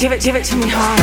give it, give it, to me hard.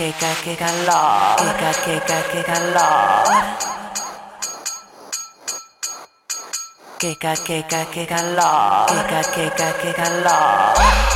Che ca che calor, che ca che ca che calor. Che ca che ca che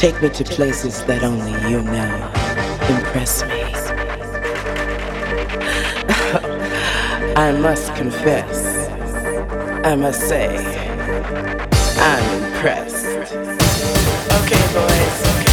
Take me to places that only you know. Impress me. I must confess, I must say, I'm impressed. Okay, boys. Okay.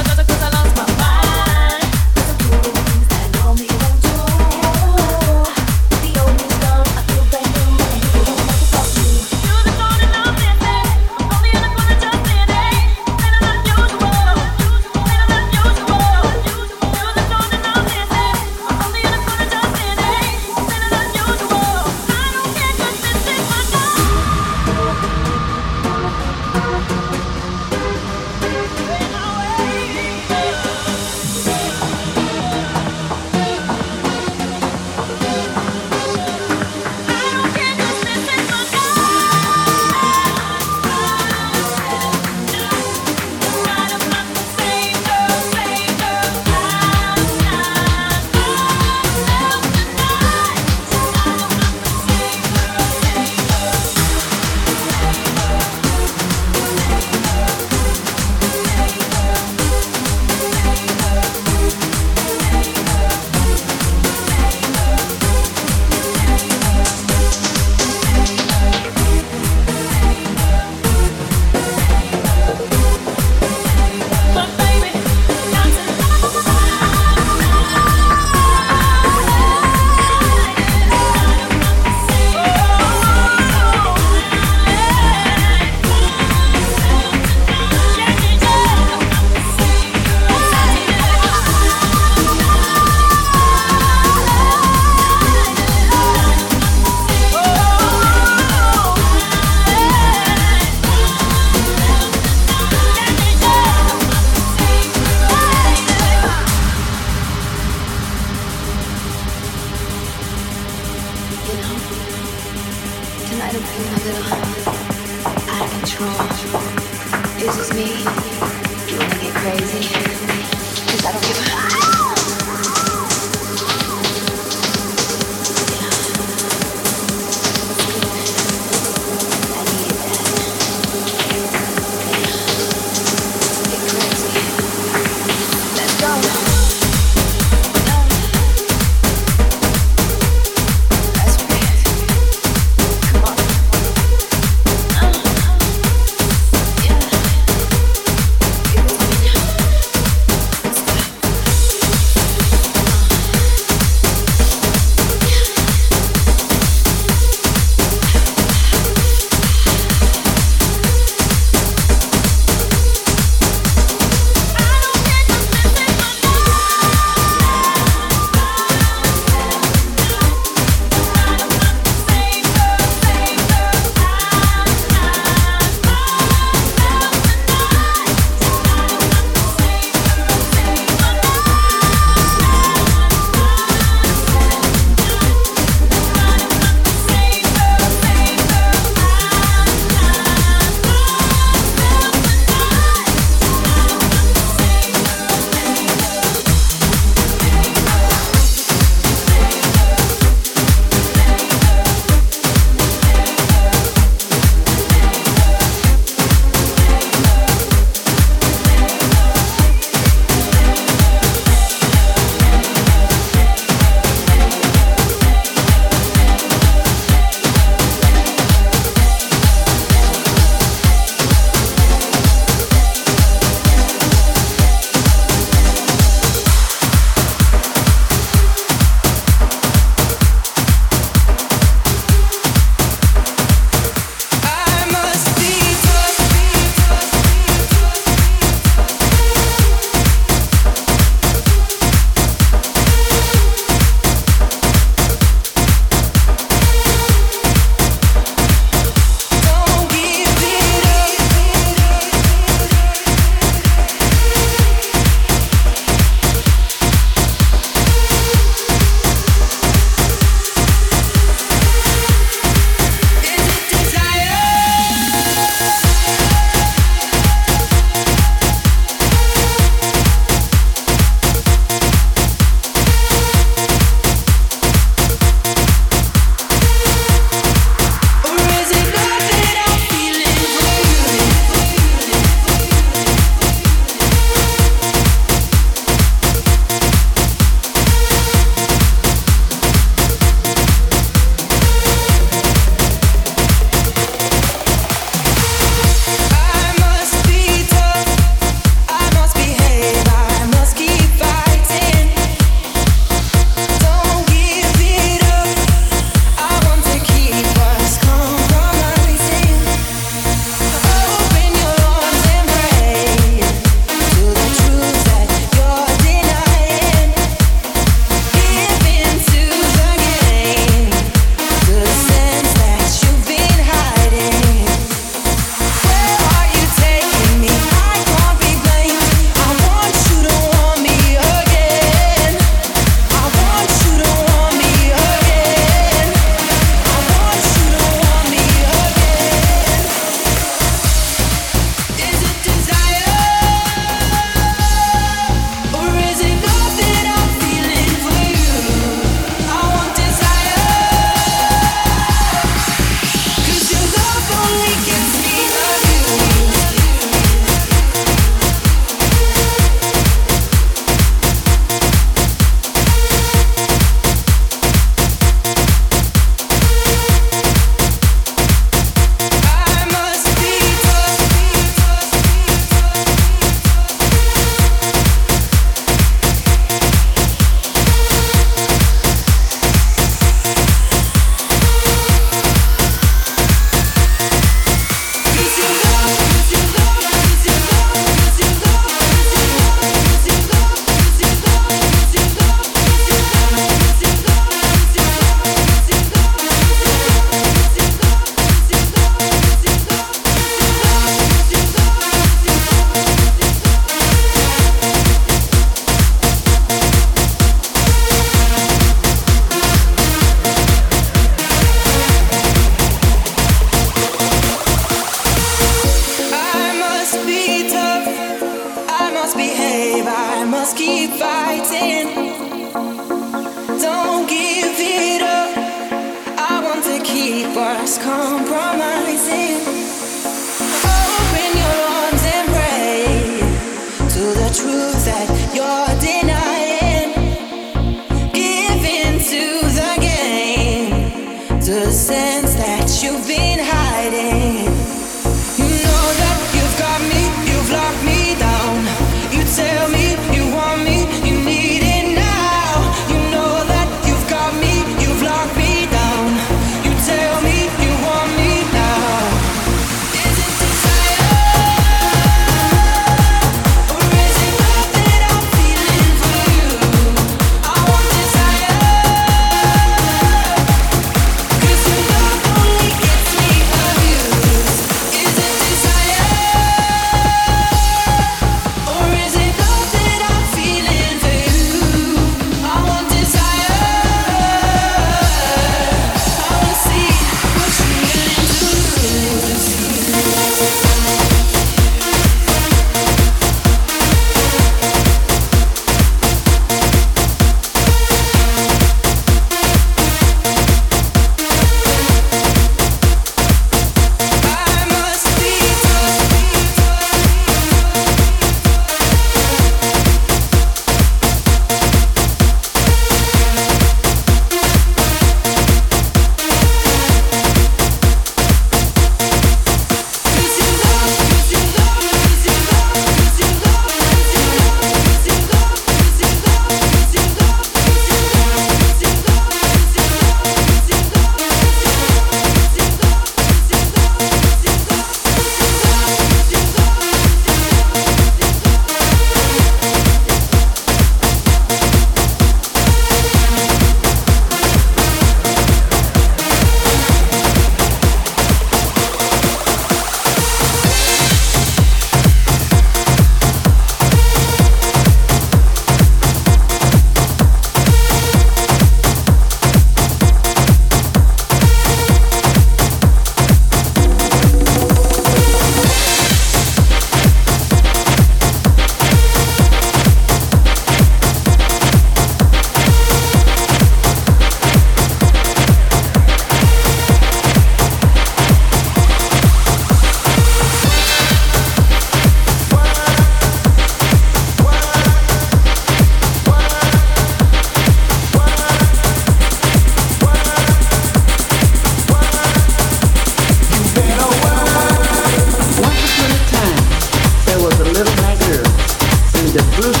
The Brewster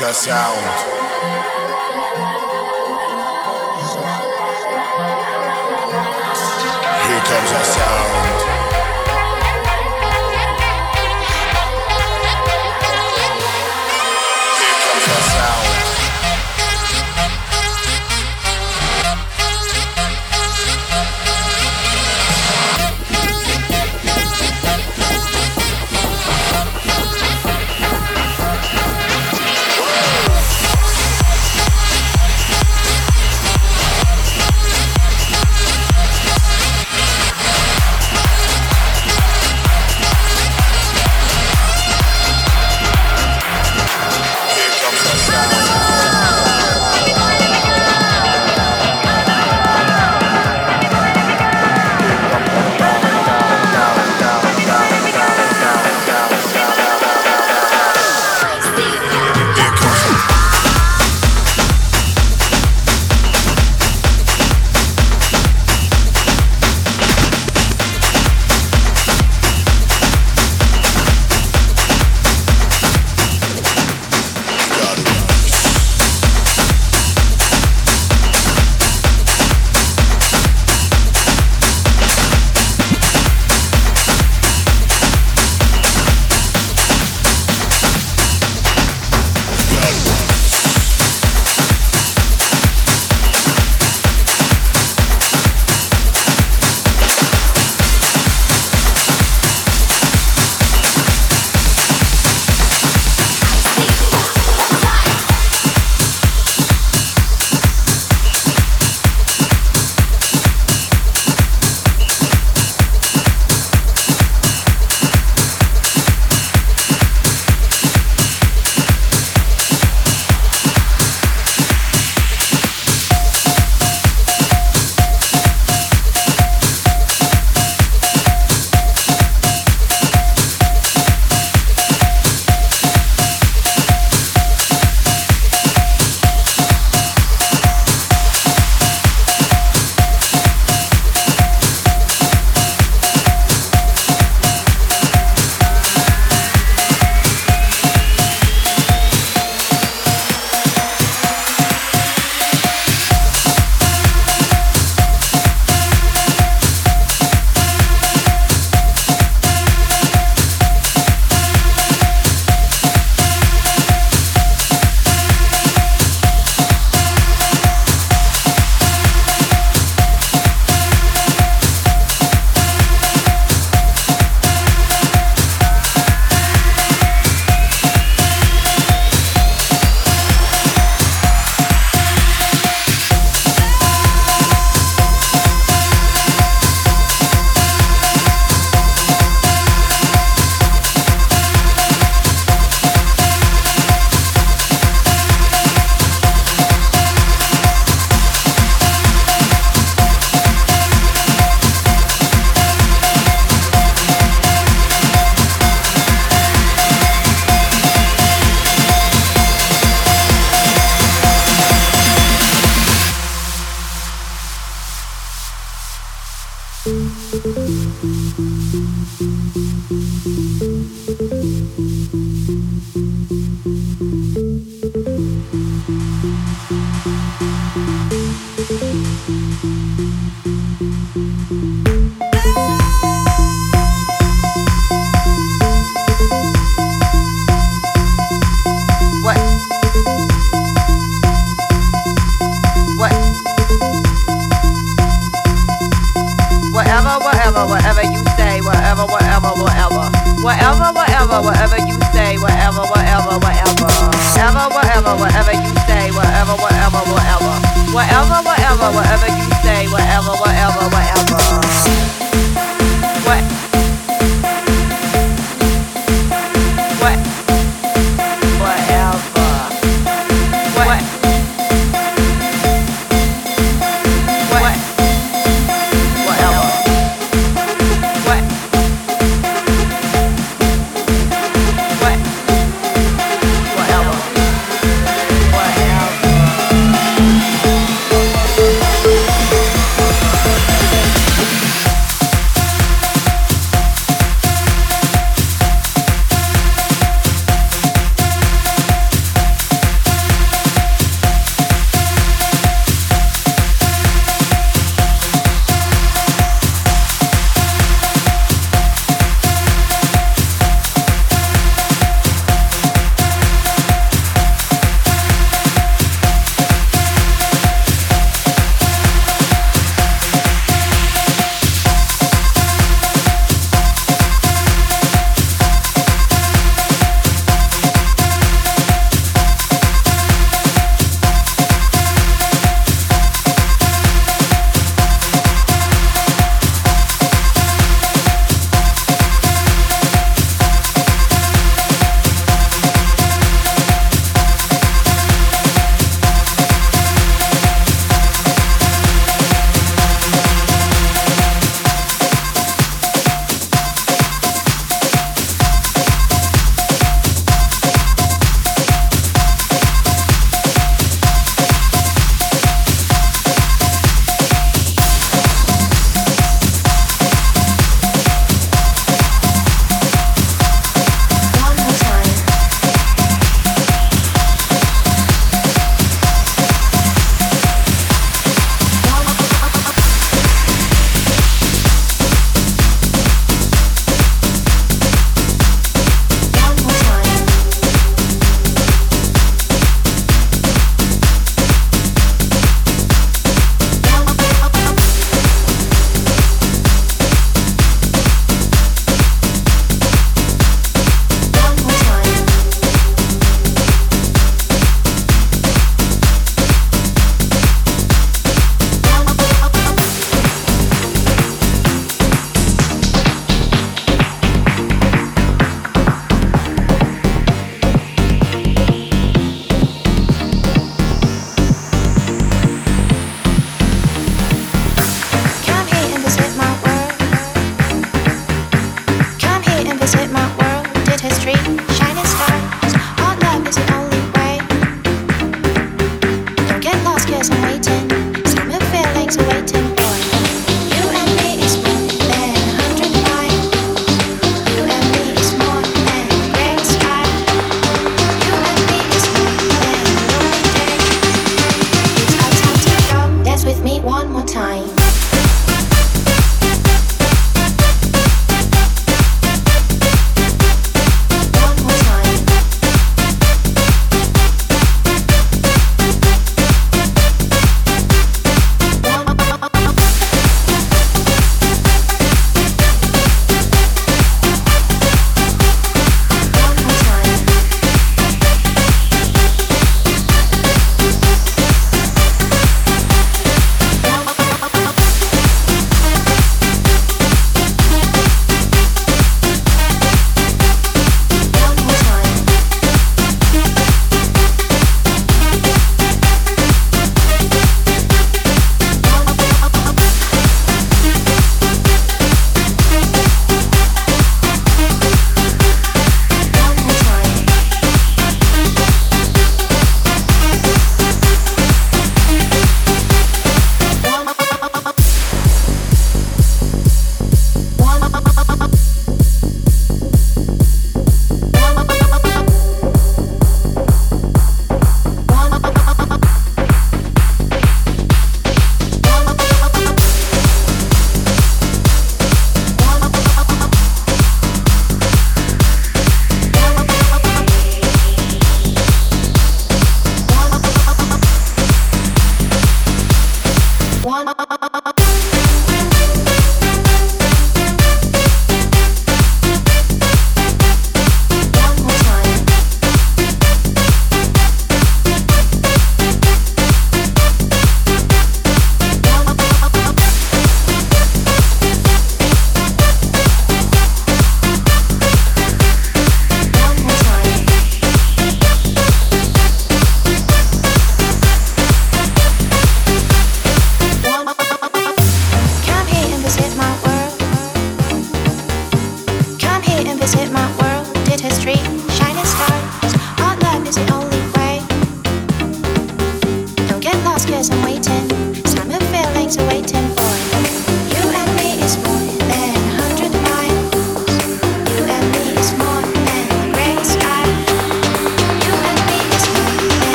That sound.